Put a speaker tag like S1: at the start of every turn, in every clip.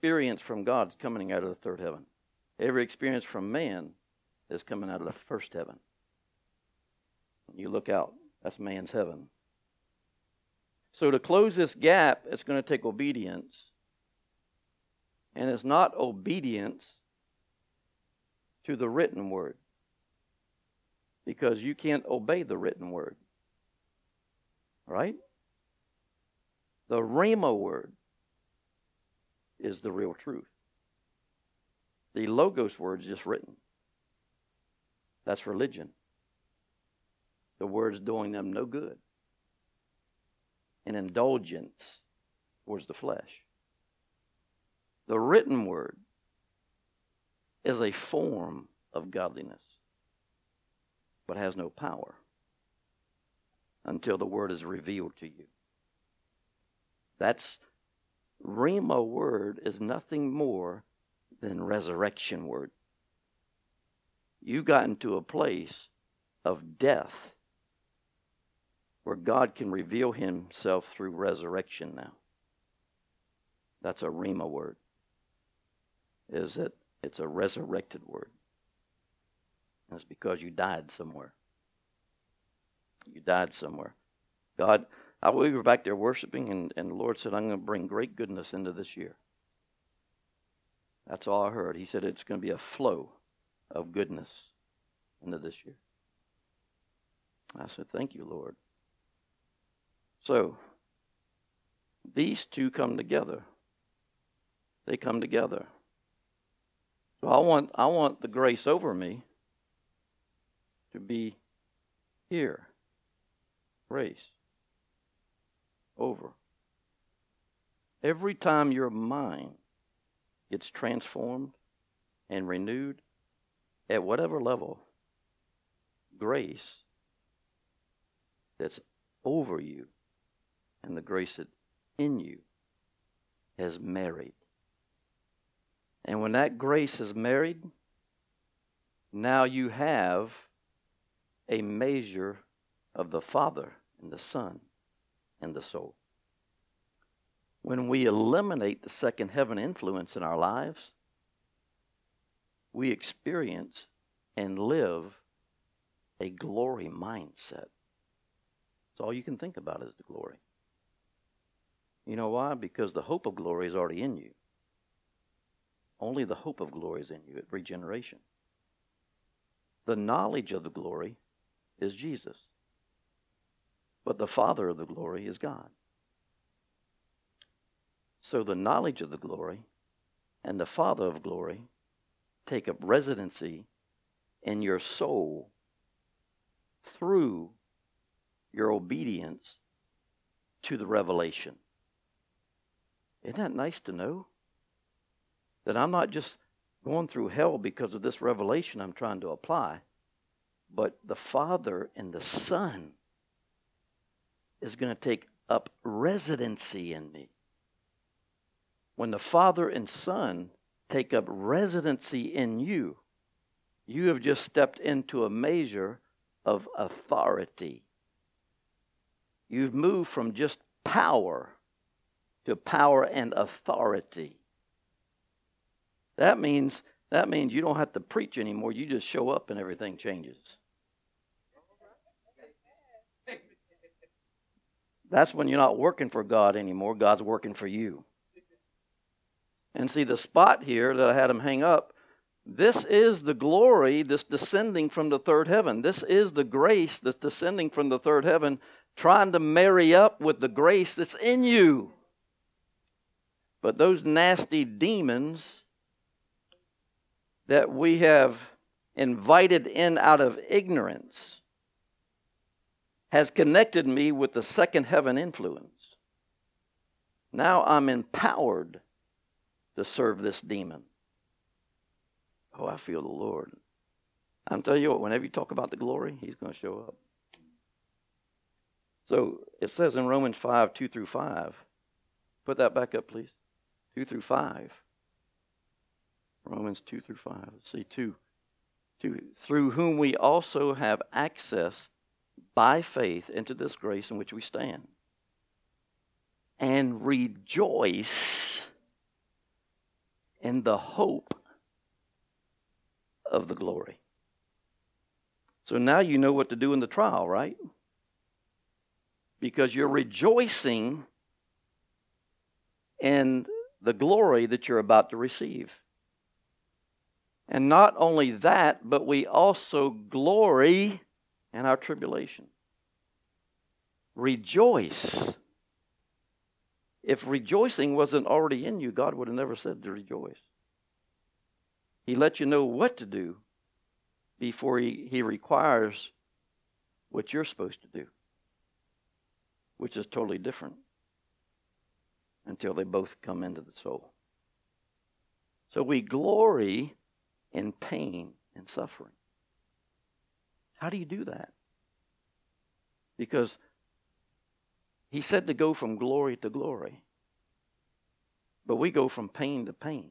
S1: experience from God is coming out of the third heaven. Every experience from man is coming out of the first heaven. You look out, that's man's heaven. So, to close this gap, it's going to take obedience. And it's not obedience to the written word, because you can't obey the written word. Right? The Rhema word is the real truth. The Logos word is just written. That's religion. The word's doing them no good. An indulgence towards the flesh. The written word is a form of godliness, but has no power until the word is revealed to you. That's Rhema word is nothing more than resurrection word. You got into a place of death where God can reveal himself through resurrection now. That's a Rhema word. Is it? It's a resurrected word. And it's because you died somewhere. You died somewhere. God, I, we were back there worshiping, and, and the Lord said, I'm going to bring great goodness into this year. That's all I heard. He said it's going to be a flow of goodness into this year. I said, Thank you, Lord. So, these two come together. They come together. So I want I want the grace over me to be here. Grace. Over. Every time your mind gets transformed and renewed at whatever level, grace that's over you and the grace that in you has married. And when that grace is married, now you have a measure of the Father and the Son and the soul. When we eliminate the second heaven influence in our lives, we experience and live a glory mindset. That's all you can think about is the glory. You know why? Because the hope of glory is already in you. Only the hope of glory is in you at regeneration. The knowledge of the glory is Jesus. But the Father of the glory is God. So the knowledge of the glory and the Father of glory take up residency in your soul through your obedience to the revelation. Isn't that nice to know? That I'm not just going through hell because of this revelation I'm trying to apply, but the Father and the Son is going to take up residency in me. When the Father and Son take up residency in you, you have just stepped into a measure of authority. You've moved from just power to power and authority. That means that means you don't have to preach anymore. You just show up and everything changes. That's when you're not working for God anymore. God's working for you. And see the spot here that I had him hang up. This is the glory that's descending from the third heaven. This is the grace that's descending from the third heaven, trying to marry up with the grace that's in you. But those nasty demons that we have invited in out of ignorance has connected me with the second heaven influence. Now I'm empowered to serve this demon. Oh, I feel the Lord. I'm telling you what, whenever you talk about the glory, He's going to show up. So it says in Romans 5 2 through 5. Put that back up, please. 2 through 5. Romans 2 through 5. Let's see, 2. 2. Through whom we also have access by faith into this grace in which we stand. And rejoice in the hope of the glory. So now you know what to do in the trial, right? Because you're rejoicing in the glory that you're about to receive. And not only that, but we also glory in our tribulation. Rejoice. If rejoicing wasn't already in you, God would have never said to rejoice. He let you know what to do before he, he requires what you're supposed to do, which is totally different until they both come into the soul. So we glory in pain and suffering. How do you do that? Because he said to go from glory to glory. But we go from pain to pain.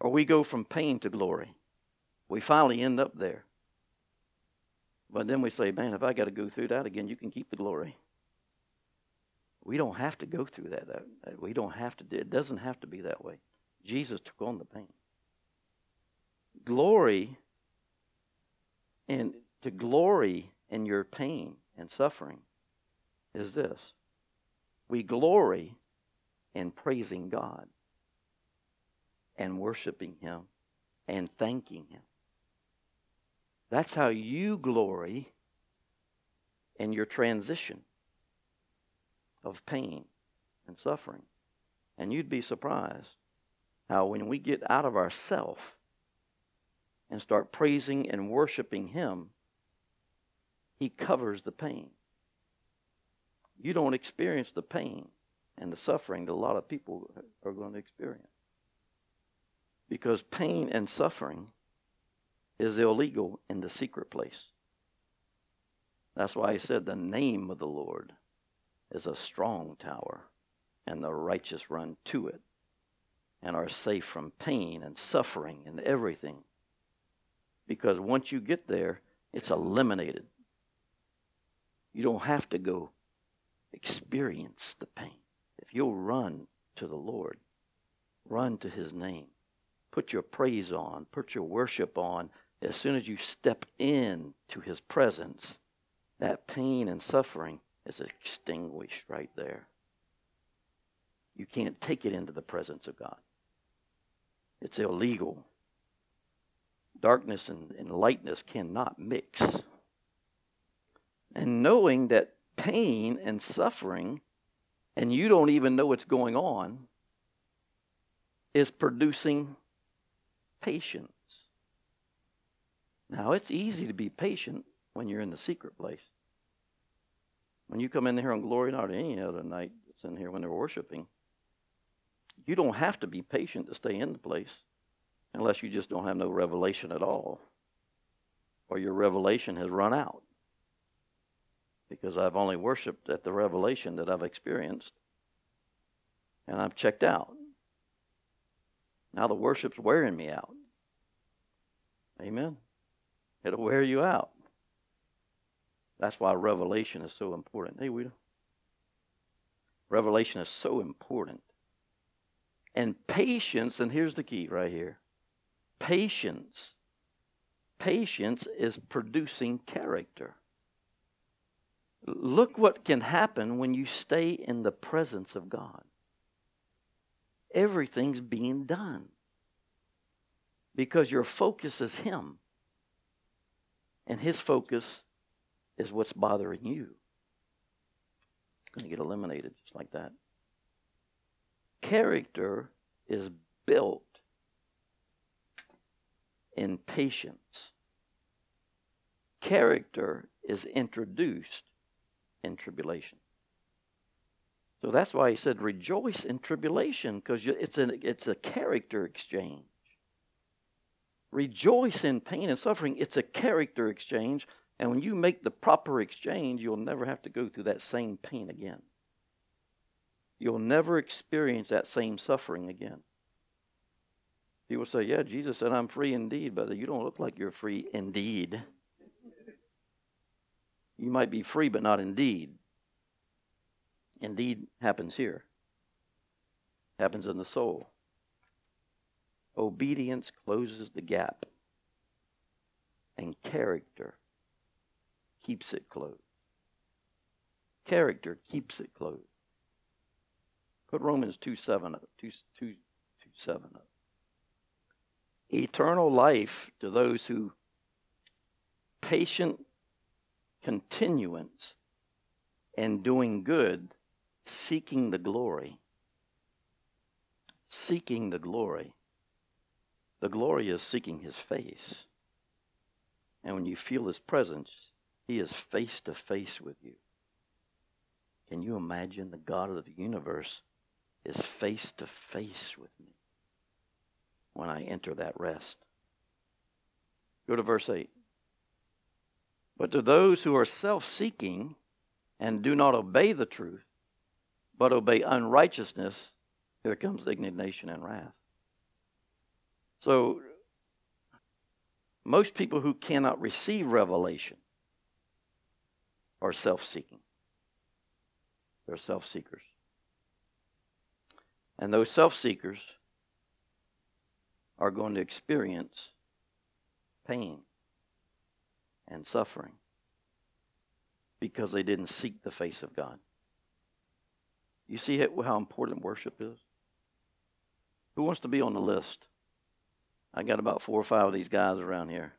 S1: Or we go from pain to glory. We finally end up there. But then we say, man, if I got to go through that again, you can keep the glory. We don't have to go through that. We don't have to. It doesn't have to be that way. Jesus took on the pain. Glory and to glory in your pain and suffering is this we glory in praising God and worshiping Him and thanking Him. That's how you glory in your transition of pain and suffering. And you'd be surprised how when we get out of ourself and start praising and worshiping Him, He covers the pain. You don't experience the pain and the suffering that a lot of people are going to experience. Because pain and suffering is illegal in the secret place. That's why He said the name of the Lord is a strong tower, and the righteous run to it and are safe from pain and suffering and everything. Because once you get there, it's eliminated. You don't have to go experience the pain. If you'll run to the Lord, run to His name, put your praise on, put your worship on, as soon as you step in to His presence, that pain and suffering is extinguished right there. You can't take it into the presence of God. It's illegal. Darkness and, and lightness cannot mix. And knowing that pain and suffering, and you don't even know what's going on, is producing patience. Now, it's easy to be patient when you're in the secret place. When you come in here on Glory Night or any other night that's in here when they're worshiping, you don't have to be patient to stay in the place unless you just don't have no revelation at all or your revelation has run out. Because I've only worshiped at the revelation that I've experienced and I've checked out. Now the worship's wearing me out. Amen. It'll wear you out. That's why revelation is so important. Hey, Wita. Revelation is so important. And patience, and here's the key right here patience. Patience is producing character. Look what can happen when you stay in the presence of God. Everything's being done because your focus is Him, and His focus is what's bothering you. Going to get eliminated just like that. Character is built in patience. Character is introduced in tribulation. So that's why he said, rejoice in tribulation, because it's, it's a character exchange. Rejoice in pain and suffering, it's a character exchange and when you make the proper exchange, you'll never have to go through that same pain again. You'll never experience that same suffering again. People say, Yeah, Jesus said, I'm free indeed, but you don't look like you're free indeed. You might be free, but not indeed. Indeed happens here, happens in the soul. Obedience closes the gap, and character keeps it closed. Character keeps it closed. Put Romans 2 7 up. 2, 2, 2 7 up. Eternal life to those who patient continuance and doing good, seeking the glory. Seeking the glory. The glory is seeking his face. And when you feel his presence, he is face to face with you. Can you imagine the God of the universe is face to face with me when I enter that rest? Go to verse 8. But to those who are self seeking and do not obey the truth, but obey unrighteousness, here comes indignation and wrath. So, most people who cannot receive revelation are self seeking. They're self seekers. And those self seekers are going to experience pain and suffering because they didn't seek the face of God. You see how important worship is? Who wants to be on the list? I got about four or five of these guys around here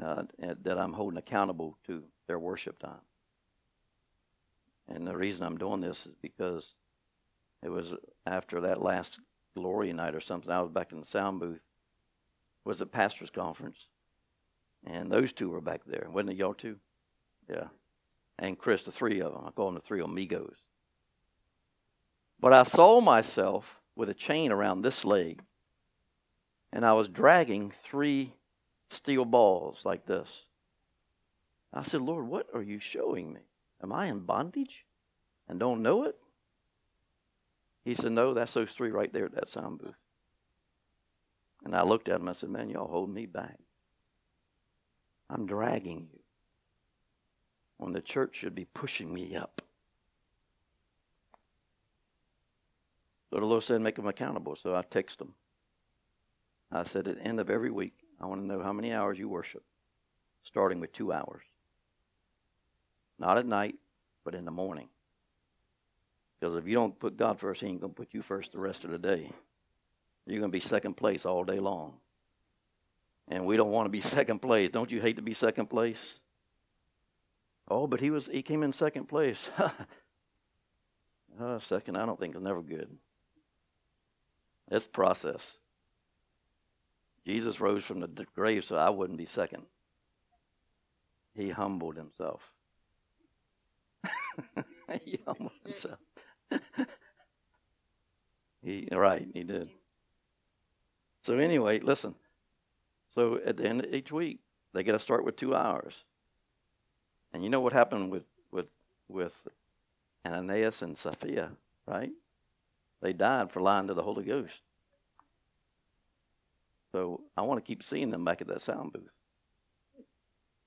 S1: uh, that I'm holding accountable to their worship time. And the reason I'm doing this is because it was after that last glory night or something. I was back in the sound booth. It was a pastor's conference, and those two were back there. Wasn't it y'all two? Yeah. And Chris, the three of them. I call them the three amigos. But I saw myself with a chain around this leg, and I was dragging three steel balls like this. I said, Lord, what are you showing me? Am I in bondage and don't know it? He said, No, that's those three right there at that sound booth. And I looked at him. I said, Man, y'all hold me back. I'm dragging you when the church should be pushing me up. So the Lord said, Make them accountable. So I text them. I said, At the end of every week, I want to know how many hours you worship, starting with two hours. Not at night, but in the morning. Because if you don't put God first, He ain't going to put you first the rest of the day. You're going to be second place all day long. And we don't want to be second place. Don't you hate to be second place? Oh, but he was he came in second place. uh, second, I don't think is never good. It's process. Jesus rose from the grave so I wouldn't be second. He humbled himself. he humbled himself. he right, he did. So anyway, listen. So at the end of each week, they got to start with two hours. And you know what happened with with with Ananias and Sapphira, right? They died for lying to the Holy Ghost. So I want to keep seeing them back at that sound booth.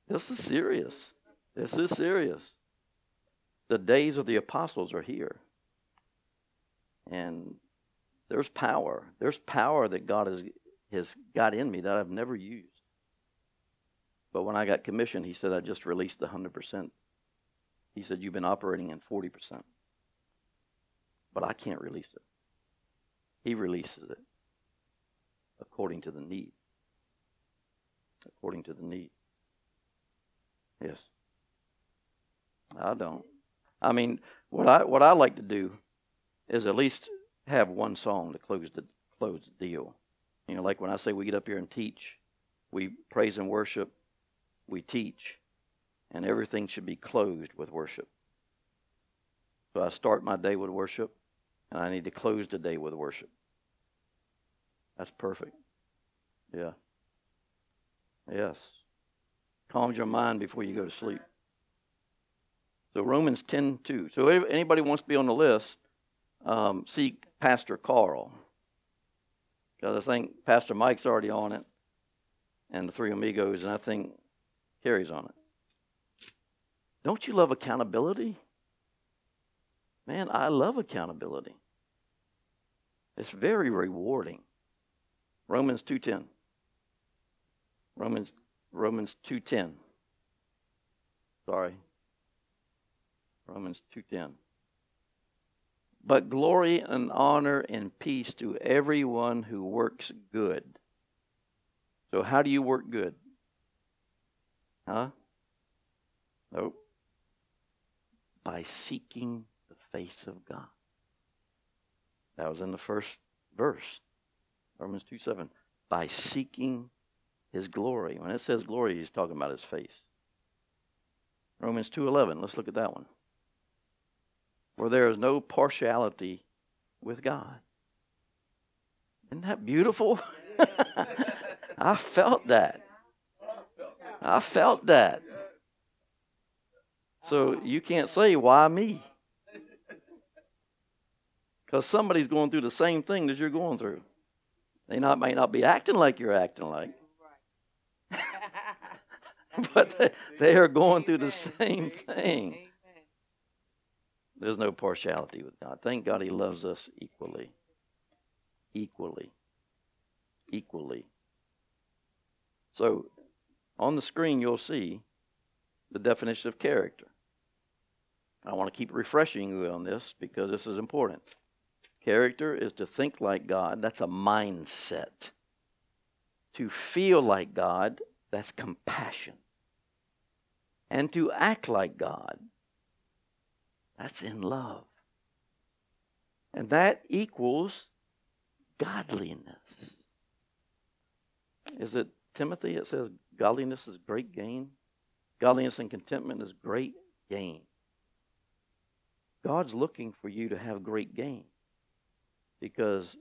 S1: This is serious. This is serious. The days of the apostles are here. And there's power. There's power that God has, has got in me that I've never used. But when I got commissioned, he said, I just released the 100%. He said, You've been operating in 40%. But I can't release it. He releases it according to the need. According to the need. Yes. I don't. I mean, what I what I like to do is at least have one song to close the close the deal. You know, like when I say we get up here and teach, we praise and worship, we teach, and everything should be closed with worship. So I start my day with worship, and I need to close the day with worship. That's perfect. Yeah. Yes. Calms your mind before you go to sleep. So Romans 10 2. So anybody wants to be on the list, um, seek Pastor Carl. Because I think Pastor Mike's already on it, and the three amigos, and I think Harry's on it. Don't you love accountability? Man, I love accountability. It's very rewarding. Romans 2:10. Romans Romans 2:10. Sorry. Romans 2:10. But glory and honor and peace to everyone who works good. So how do you work good? Huh? Nope. By seeking the face of God. That was in the first verse. Romans 2 7. By seeking his glory. When it says glory, he's talking about his face. Romans 2:11. Let's look at that one. For there is no partiality with God. Isn't that beautiful? I felt that. I felt that. So you can't say, why me? Because somebody's going through the same thing that you're going through. They not, may not be acting like you're acting like. but they, they are going through the same thing. There's no partiality with God. Thank God He loves us equally. Equally. Equally. So, on the screen, you'll see the definition of character. I want to keep refreshing you on this because this is important. Character is to think like God, that's a mindset. To feel like God, that's compassion. And to act like God, that's in love. And that equals godliness. Is it Timothy? It says godliness is great gain. Godliness and contentment is great gain. God's looking for you to have great gain because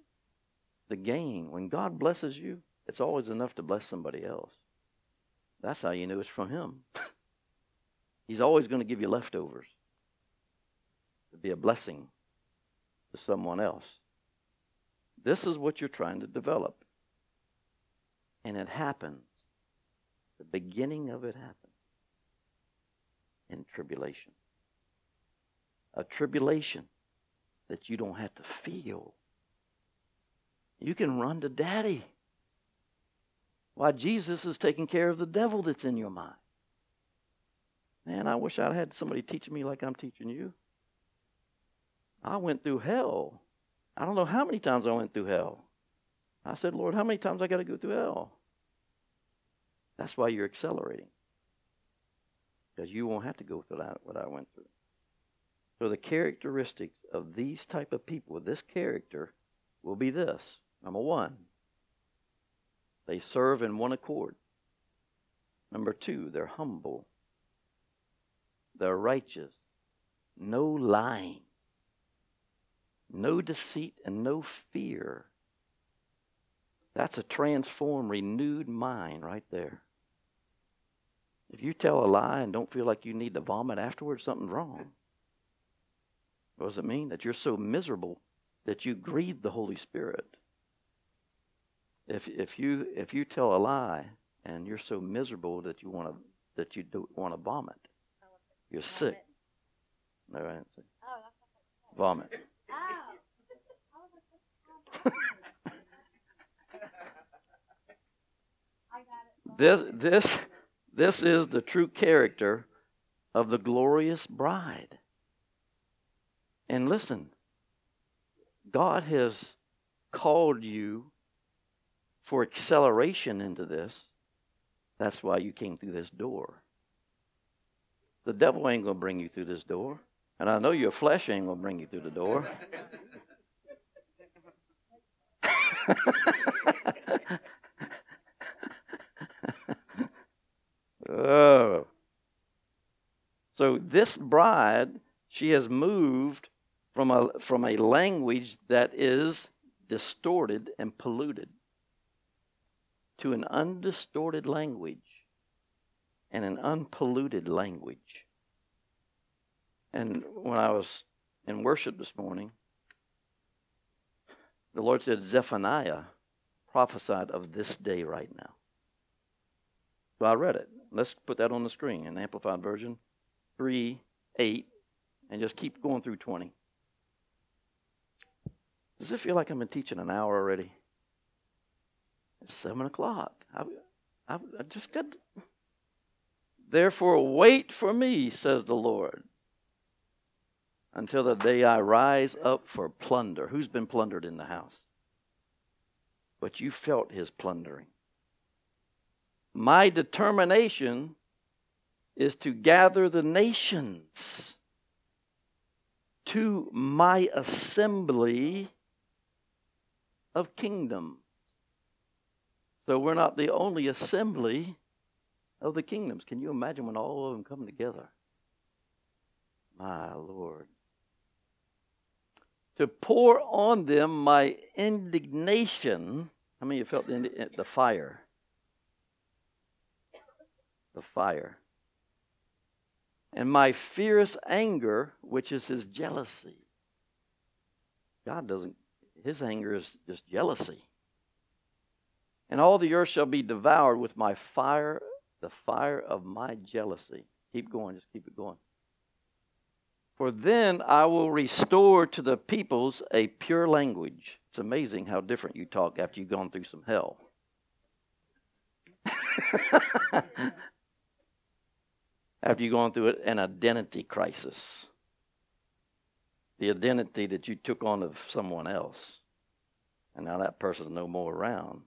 S1: the gain, when God blesses you, it's always enough to bless somebody else. That's how you know it's from Him. He's always going to give you leftovers to be a blessing to someone else. This is what you're trying to develop. And it happens. The beginning of it happens in tribulation. A tribulation that you don't have to feel. You can run to daddy. Why, Jesus is taking care of the devil that's in your mind. Man, I wish I'd had somebody teaching me like I'm teaching you. I went through hell. I don't know how many times I went through hell. I said, Lord, how many times I got to go through hell? That's why you're accelerating. Because you won't have to go through that, what I went through. So the characteristics of these type of people, this character, will be this. Number one, they serve in one accord. Number two, they're humble. They're righteous. No lying no deceit, and no fear. That's a transformed, renewed mind right there. If you tell a lie and don't feel like you need to vomit afterwards, something's wrong. What does it mean? That you're so miserable that you grieve the Holy Spirit. If if you if you tell a lie and you're so miserable that you want to that you don't want to vomit, you're sick. No, I didn't say. Vomit. This, this, this is the true character of the glorious bride. And listen, God has called you for acceleration into this. That's why you came through this door. The devil ain't going to bring you through this door. And I know your flesh ain't going to bring you through the door. oh. So this bride, she has moved from a, from a language that is distorted and polluted to an undistorted language and an unpolluted language. And when I was in worship this morning, the Lord said, Zephaniah prophesied of this day right now. So I read it. Let's put that on the screen in Amplified Version 3 8, and just keep going through 20. Does it feel like I've been teaching an hour already? It's seven o'clock. I, I, I just got. Therefore, wait for me, says the Lord, until the day I rise up for plunder. Who's been plundered in the house? But you felt his plundering. My determination is to gather the nations to my assembly of kingdom. So we're not the only assembly of the kingdoms. Can you imagine when all of them come together? My Lord. To pour on them my indignation. How many of you felt the, the fire? The fire. And my fierce anger, which is his jealousy. God doesn't, his anger is just jealousy. And all the earth shall be devoured with my fire the fire of my jealousy. Keep going, just keep it going. For then I will restore to the peoples a pure language. It's amazing how different you talk after you've gone through some hell. after you've gone through an identity crisis, the identity that you took on of someone else, and now that person's no more around.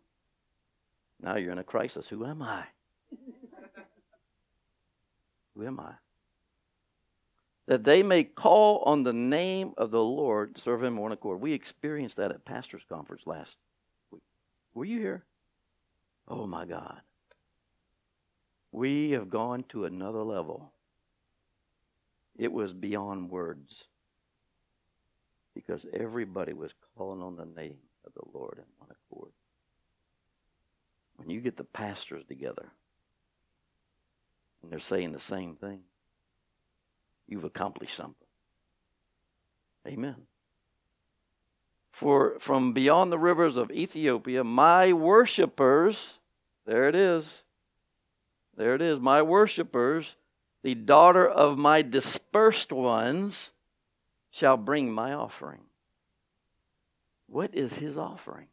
S1: Now you're in a crisis. Who am I? Who am I? That they may call on the name of the Lord, serve him on accord. We experienced that at Pastor's Conference last week. Were you here? Oh my God. We have gone to another level. It was beyond words because everybody was calling on the name of the Lord in one accord. When you get the pastors together, and they're saying the same thing, you've accomplished something. Amen. For from beyond the rivers of Ethiopia, my worshippers, there it is, there it is, my worshippers, the daughter of my dispersed ones, shall bring my offering. What is his offering?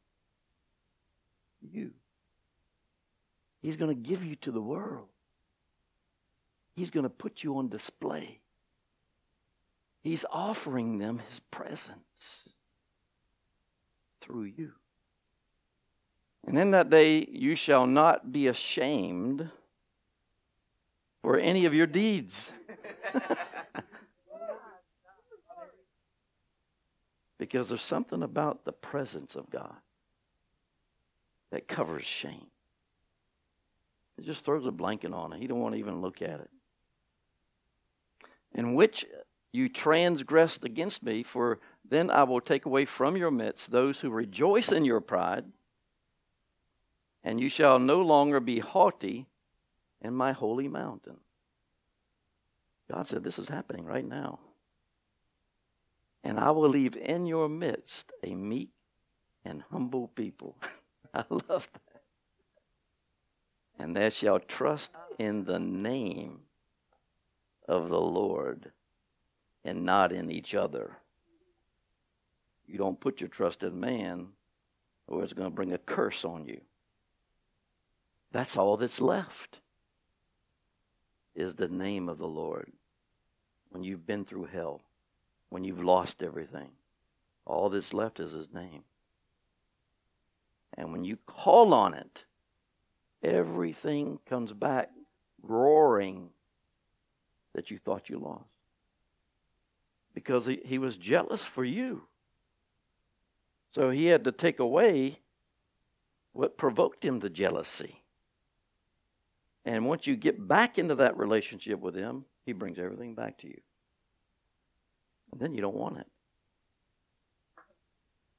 S1: You. He's going to give you to the world. He's going to put you on display. He's offering them His presence through you. And in that day you shall not be ashamed for any of your deeds. because there's something about the presence of God that covers shame. It just throws a blanket on it. He don't want to even look at it in which you transgressed against me, for then I will take away from your midst those who rejoice in your pride, and you shall no longer be haughty in my holy mountain. God said, This is happening right now. And I will leave in your midst a meek and humble people. I love that. And they shall trust in the name of the Lord and not in each other. You don't put your trust in man, or it's going to bring a curse on you. That's all that's left is the name of the Lord. When you've been through hell, when you've lost everything, all that's left is his name. And when you call on it, everything comes back roaring that you thought you lost. Because he, he was jealous for you. So he had to take away what provoked him to jealousy. And once you get back into that relationship with him, he brings everything back to you. And then you don't want it.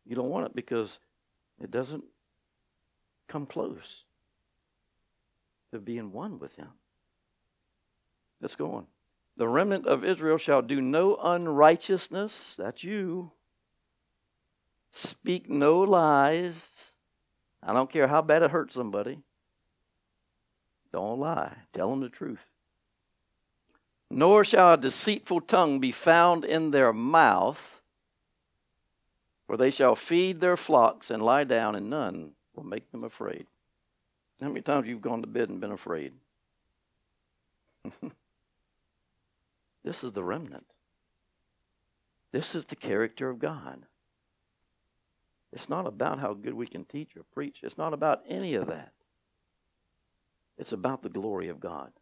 S1: You don't want it because it doesn't come close to being one with him. Let's go on. The remnant of Israel shall do no unrighteousness, that's you. Speak no lies. I don't care how bad it hurts somebody. Don't lie. Tell them the truth. Nor shall a deceitful tongue be found in their mouth, for they shall feed their flocks and lie down, and none will make them afraid. How many times have you've gone to bed and been afraid? this is the remnant. This is the character of God. It's not about how good we can teach or preach. It's not about any of that. It's about the glory of God.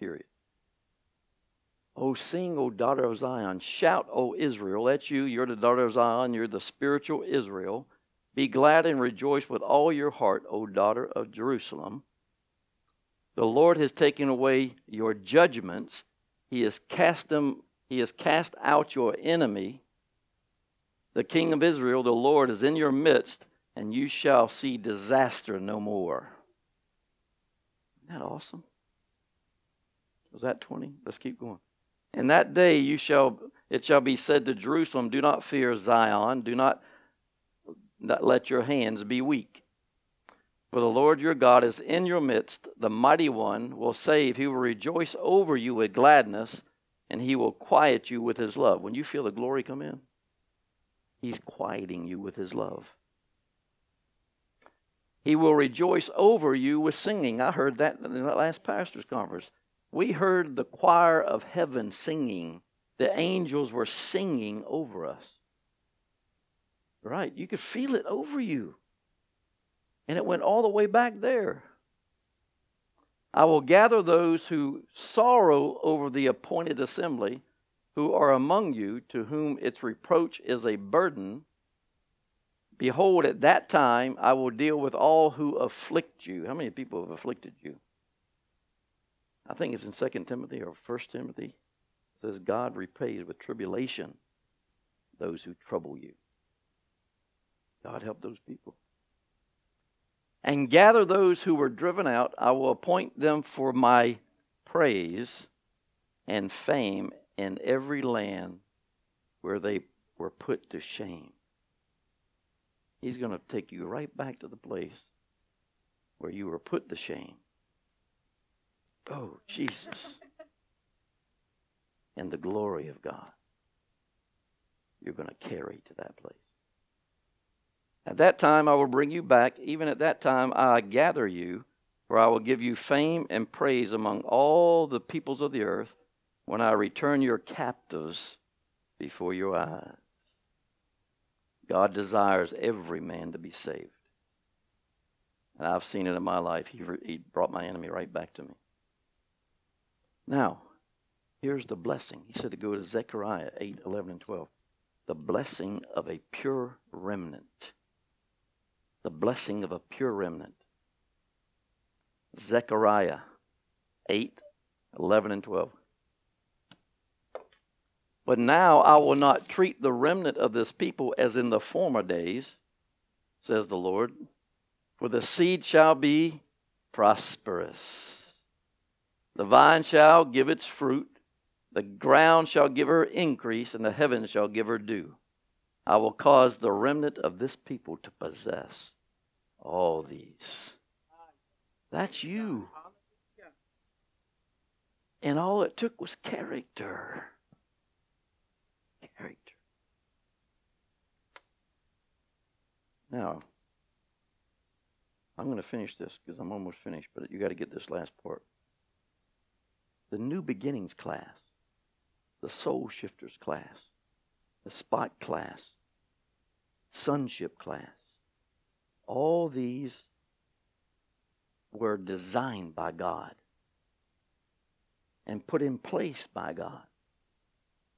S1: Period. Oh, sing, O daughter of Zion. Shout, O Israel. That's you. You're the daughter of Zion. You're the spiritual Israel. Be glad and rejoice with all your heart, O daughter of Jerusalem. The Lord has taken away your judgments. He has cast them, he has cast out your enemy. The king of Israel, the Lord, is in your midst, and you shall see disaster no more. Isn't that awesome? Was that 20? Let's keep going. In that day you shall it shall be said to Jerusalem, Do not fear Zion, do not, not let your hands be weak. For the Lord your God is in your midst, the mighty one will save, he will rejoice over you with gladness, and he will quiet you with his love. When you feel the glory come in, he's quieting you with his love. He will rejoice over you with singing. I heard that in that last pastor's conference. We heard the choir of heaven singing. The angels were singing over us. Right? You could feel it over you. And it went all the way back there. I will gather those who sorrow over the appointed assembly, who are among you, to whom its reproach is a burden. Behold, at that time I will deal with all who afflict you. How many people have afflicted you? I think it's in 2 Timothy or 1 Timothy. It says, God repays with tribulation those who trouble you. God help those people. And gather those who were driven out. I will appoint them for my praise and fame in every land where they were put to shame. He's going to take you right back to the place where you were put to shame. Oh, Jesus. And the glory of God you're going to carry to that place. At that time I will bring you back. Even at that time I gather you, for I will give you fame and praise among all the peoples of the earth when I return your captives before your eyes. God desires every man to be saved. And I've seen it in my life. He, he brought my enemy right back to me. Now, here's the blessing. He said to go to Zechariah 8, 11, and 12. The blessing of a pure remnant. The blessing of a pure remnant. Zechariah 8, 11, and 12. But now I will not treat the remnant of this people as in the former days, says the Lord, for the seed shall be prosperous the vine shall give its fruit, the ground shall give her increase, and the heavens shall give her dew. I will cause the remnant of this people to possess all these. That's you. And all it took was character. Character. Now, I'm going to finish this because I'm almost finished, but you got to get this last part the New Beginnings class, the Soul Shifters class, the Spot class, Sonship class. All these were designed by God and put in place by God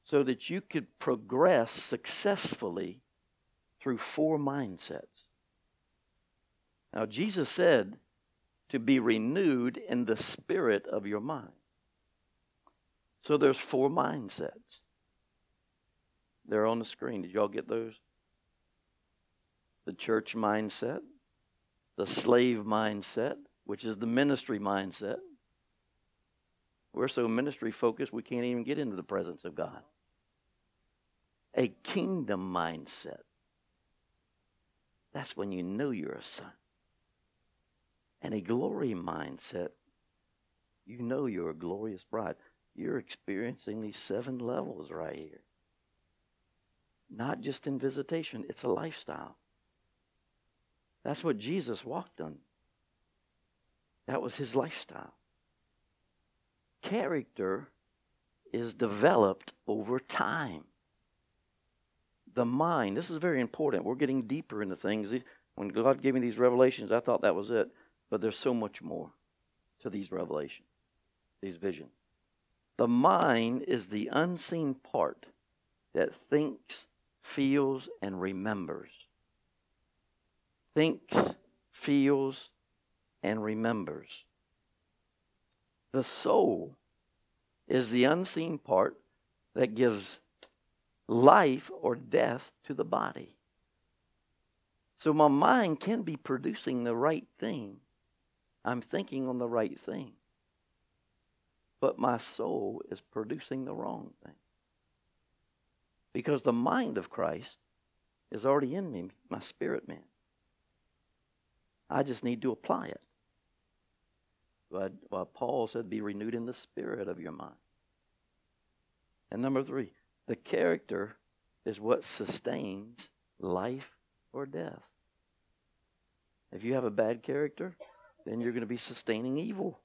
S1: so that you could progress successfully through four mindsets. Now, Jesus said to be renewed in the spirit of your mind. So there's four mindsets. They're on the screen. Did y'all get those? The church mindset, the slave mindset, which is the ministry mindset. We're so ministry focused we can't even get into the presence of God. A kingdom mindset. That's when you know you're a son. And a glory mindset. You know you're a glorious bride you're experiencing these seven levels right here. Not just in visitation, it's a lifestyle. That's what Jesus walked on. That was his lifestyle. Character is developed over time. The mind, this is very important. We're getting deeper into things. When God gave me these revelations, I thought that was it. But there's so much more to these revelations, these visions. The mind is the unseen part that thinks, feels, and remembers. Thinks, feels, and remembers. The soul is the unseen part that gives life or death to the body. So my mind can be producing the right thing. I'm thinking on the right thing. But my soul is producing the wrong thing. Because the mind of Christ is already in me, my spirit man. I just need to apply it. But well, Paul said, be renewed in the spirit of your mind. And number three, the character is what sustains life or death. If you have a bad character, then you're going to be sustaining evil.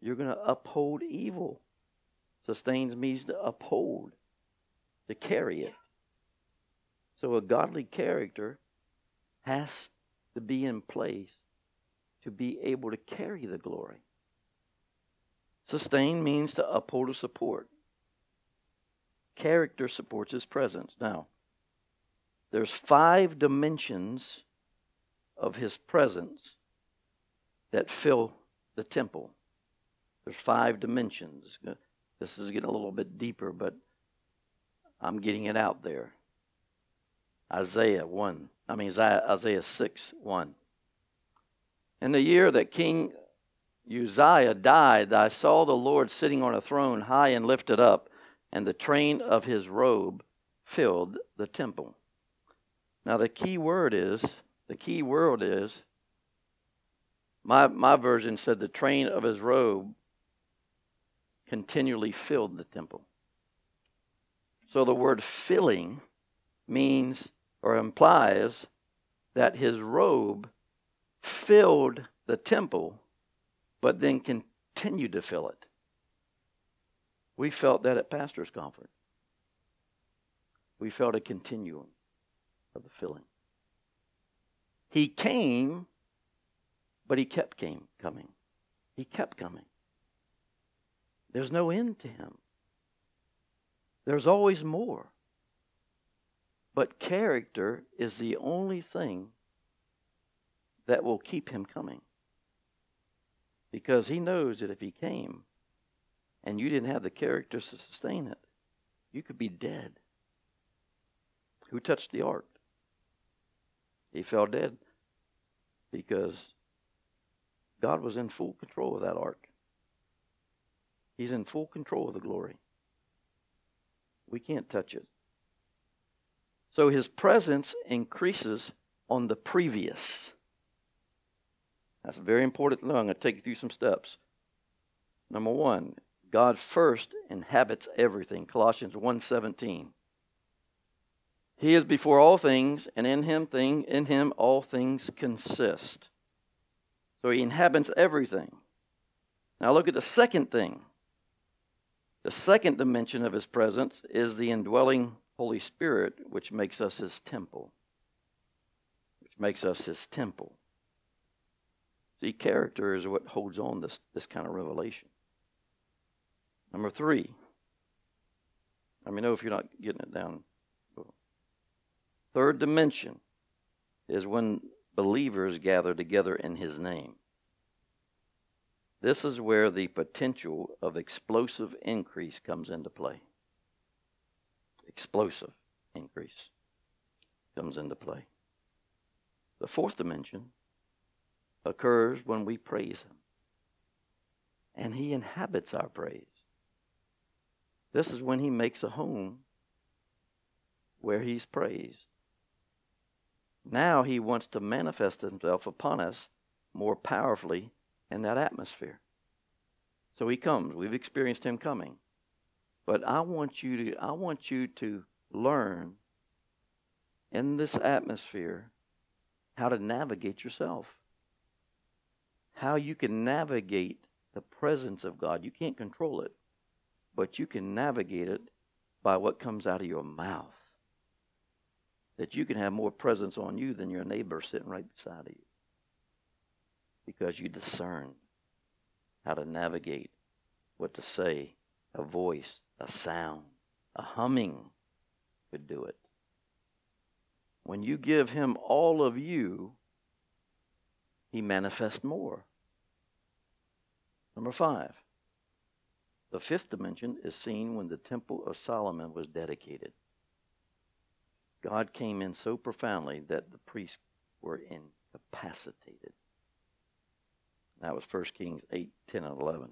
S1: You're going to uphold evil. Sustains means to uphold, to carry it. So a godly character has to be in place to be able to carry the glory. Sustain means to uphold or support. Character supports his presence. Now, there's five dimensions of his presence that fill the temple. There's five dimensions. This is getting a little bit deeper, but I'm getting it out there. Isaiah 1. I mean, Isaiah 6 1. In the year that King Uzziah died, I saw the Lord sitting on a throne high and lifted up, and the train of his robe filled the temple. Now, the key word is the key word is my, my version said the train of his robe continually filled the temple. So the word filling means or implies that his robe filled the temple, but then continued to fill it. We felt that at Pastor's Conference. We felt a continuum of the filling. He came, but he kept came, coming. He kept coming. There's no end to him. There's always more. But character is the only thing that will keep him coming. Because he knows that if he came and you didn't have the character to sustain it, you could be dead. Who touched the ark? He fell dead because God was in full control of that ark. He's in full control of the glory. We can't touch it. So his presence increases on the previous. That's very important. I'm going to take you through some steps. Number one, God first inhabits everything. Colossians 1.17. He is before all things, and in him thing in him all things consist. So he inhabits everything. Now look at the second thing. The second dimension of his presence is the indwelling Holy Spirit, which makes us his temple. Which makes us his temple. See, character is what holds on this, this kind of revelation. Number three. Let me know if you're not getting it down. Third dimension is when believers gather together in his name. This is where the potential of explosive increase comes into play. Explosive increase comes into play. The fourth dimension occurs when we praise Him, and He inhabits our praise. This is when He makes a home where He's praised. Now He wants to manifest Himself upon us more powerfully in that atmosphere. So he comes. We've experienced him coming. But I want you to I want you to learn in this atmosphere how to navigate yourself. how you can navigate the presence of God. You can't control it, but you can navigate it by what comes out of your mouth. That you can have more presence on you than your neighbor sitting right beside you. Because you discern how to navigate what to say, a voice, a sound, a humming could do it. When you give him all of you, he manifests more. Number five, the fifth dimension is seen when the Temple of Solomon was dedicated. God came in so profoundly that the priests were incapacitated. That was 1 Kings 8, 10, and 11.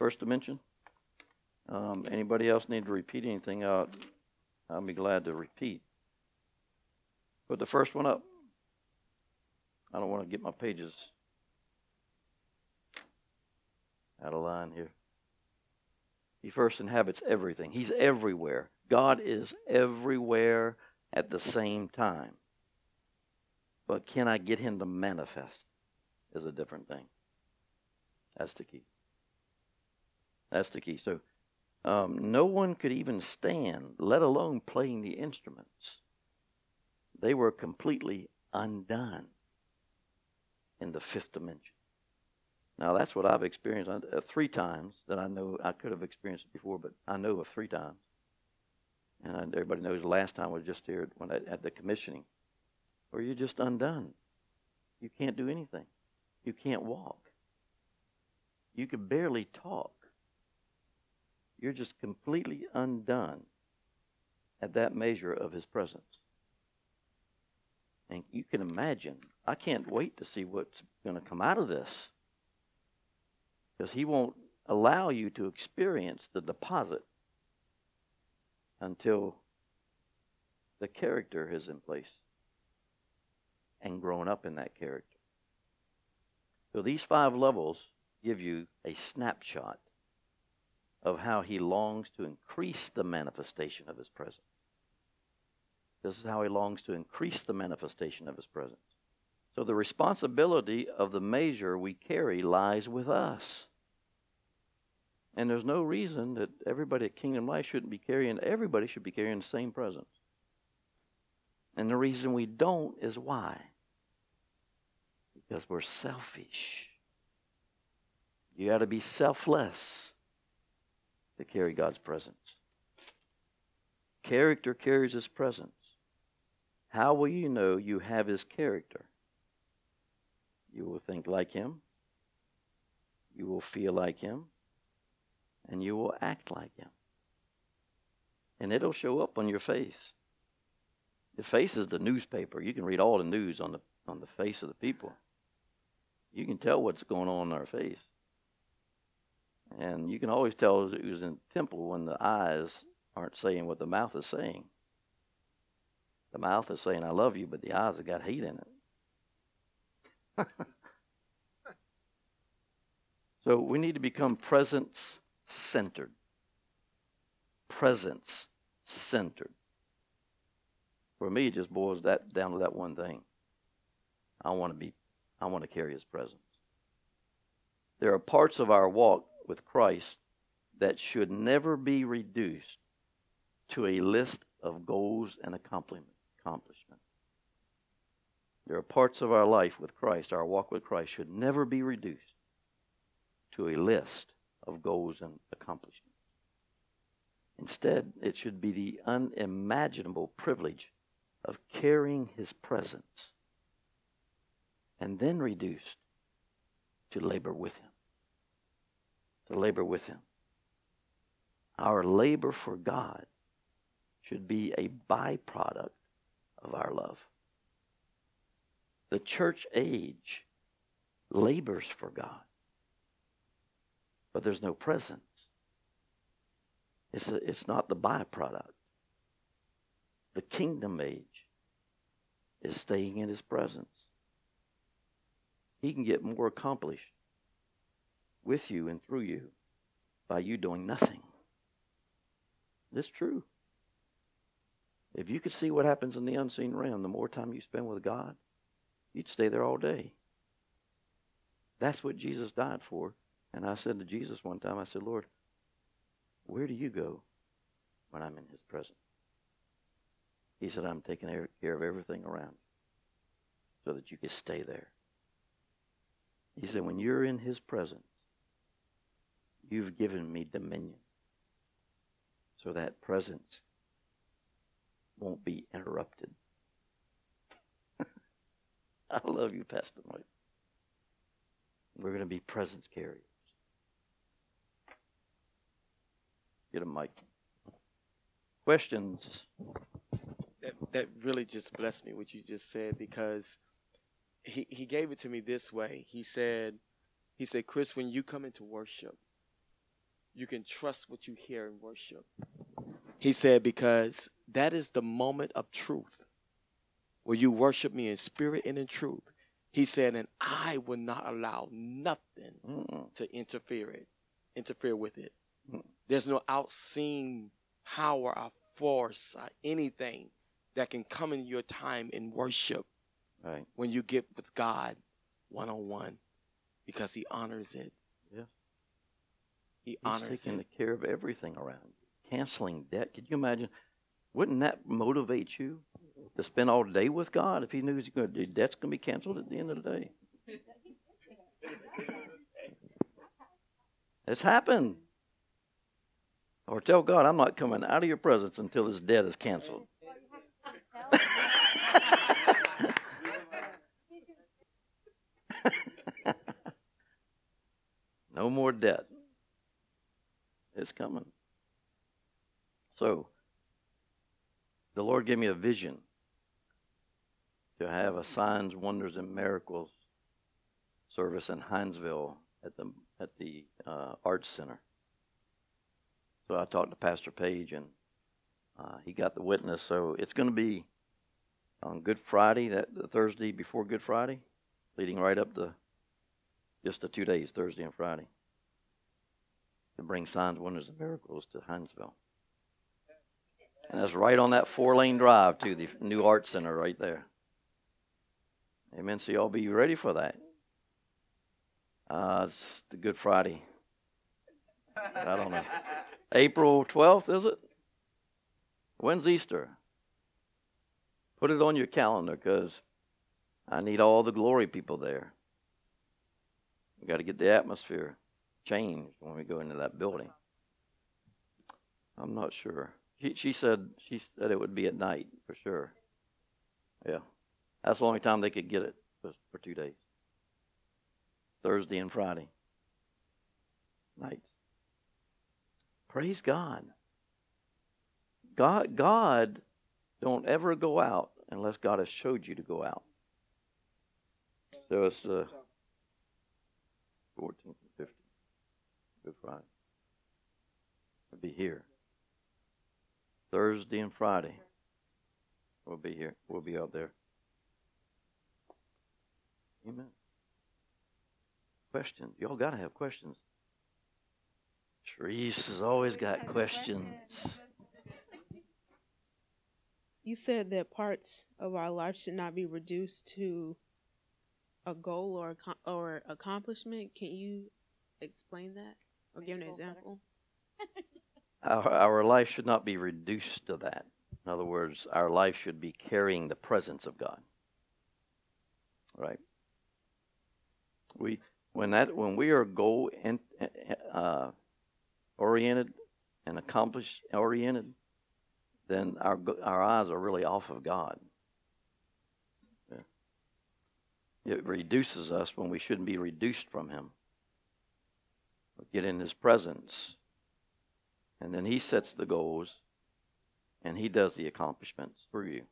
S1: First dimension. Um, anybody else need to repeat anything out? I'll be glad to repeat. Put the first one up. I don't want to get my pages out of line here. He first inhabits everything. He's everywhere. God is everywhere at the same time. But can I get him to manifest is a different thing. That's the key. That's the key. So um, no one could even stand, let alone playing the instruments. They were completely undone in the fifth dimension. Now, that's what I've experienced uh, three times that I know I could have experienced it before, but I know of three times. And everybody knows the last time was just here when I, at the commissioning, where you're just undone. You can't do anything. You can't walk. You can barely talk. You're just completely undone at that measure of His presence. And you can imagine, I can't wait to see what's going to come out of this. Because He won't allow you to experience the deposit until the character is in place and grown up in that character. So these five levels give you a snapshot of how he longs to increase the manifestation of his presence. This is how he longs to increase the manifestation of his presence. So the responsibility of the measure we carry lies with us. And there's no reason that everybody at Kingdom Life shouldn't be carrying, everybody should be carrying the same presence. And the reason we don't is why? Because we're selfish. You got to be selfless to carry God's presence. Character carries His presence. How will you know you have His character? You will think like Him, you will feel like Him, and you will act like Him. And it'll show up on your face. The face is the newspaper. You can read all the news on the on the face of the people. You can tell what's going on in our face. And you can always tell who's in the temple when the eyes aren't saying what the mouth is saying. The mouth is saying, I love you, but the eyes have got hate in it. so we need to become presence centered. Presence centered. For me, it just boils that down to that one thing. I want to be, I want to carry His presence. There are parts of our walk with Christ that should never be reduced to a list of goals and accomplishment. There are parts of our life with Christ, our walk with Christ, should never be reduced to a list of goals and accomplishments. Instead, it should be the unimaginable privilege of carrying His presence and then reduced to labor with Him to labor with Him. Our labor for God should be a byproduct of our love. The church age labors for God, but there's no presence. It's, a, it's not the byproduct. The kingdom age is staying in His presence. He can get more accomplished with you and through you by you doing nothing. This true. If you could see what happens in the unseen realm, the more time you spend with God, you'd stay there all day. That's what Jesus died for. And I said to Jesus one time, I said, Lord, where do you go when I'm in his presence? He said, I'm taking care of everything around so that you can stay there. He said, when you're in his presence, you've given me dominion. So that presence won't be interrupted. I love you, Pastor Mike. We're going to be presence carriers. Get a mic. Questions?
S2: That, that really just blessed me what you just said because he, he gave it to me this way. He said, he said, Chris, when you come into worship, you can trust what you hear in worship. He said, because that is the moment of truth where you worship me in spirit and in truth. He said, and I will not allow nothing Mm-mm. to interfere it, interfere with it. Mm. There's no outseen power or force or anything that can come in your time in worship
S1: right.
S2: when you get with God one on one because He honors it. He He's
S1: taking it. care of everything around Canceling debt. Could you imagine? Wouldn't that motivate you to spend all day with God if He knew going to, debt's going to be canceled at the end of the day? it's happened. Or tell God, I'm not coming out of your presence until this debt is canceled. no more debt. It's coming. So, the Lord gave me a vision to have a signs, wonders, and miracles service in Hinesville at the at the uh, Arts Center. So I talked to Pastor Page, and uh, he got the witness. So it's going to be on Good Friday, that Thursday before Good Friday, leading right up to just the two days, Thursday and Friday, to bring signs, wonders, and miracles to Hinesville. And that's right on that four lane drive to the new art center right there. Amen. So y'all be ready for that. Uh, it's the Good Friday. I don't know. April 12th, is it? When's Easter? Put it on your calendar because I need all the glory people there. We've got to get the atmosphere changed when we go into that building. I'm not sure. She, she said she said it would be at night for sure. Yeah, that's the only time they could get it was for two days. Thursday and Friday nights. Praise God. God, God, don't ever go out unless God has showed you to go out. So it's the 14th and 15th, Good Friday. We'll be here. Thursday and Friday. We'll be here. We'll be out there. Amen. Questions? Y'all got to have questions. Therese has always got questions.
S3: You said that parts of our life should not be reduced to a goal or or accomplishment. Can you explain that or give an example?
S1: Our, our life should not be reduced to that. In other words, our life should be carrying the presence of God. Right? We when that when we are goal in, uh, oriented and accomplished oriented, then our our eyes are really off of God. Yeah. It reduces us when we shouldn't be reduced from Him. We get in His presence and then He sets the goals and He does the accomplishments for you.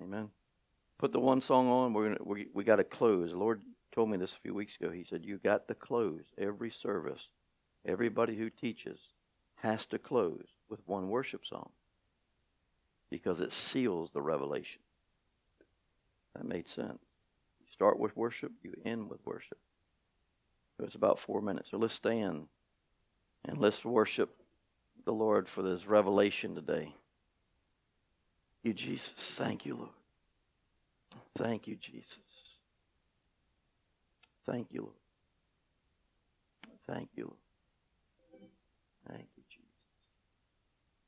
S1: Amen. Put the one song on. We're gonna, we we got to close. The Lord told me this a few weeks ago. He said, You got to close every service. Everybody who teaches has to close with one worship song because it seals the revelation. That made sense. You start with worship, you end with worship. So it's about four minutes. So let's stand. And let's worship the Lord for this revelation today. You, Jesus. Thank you, Lord. Thank you, Jesus. Thank you, Lord. Thank you, Lord.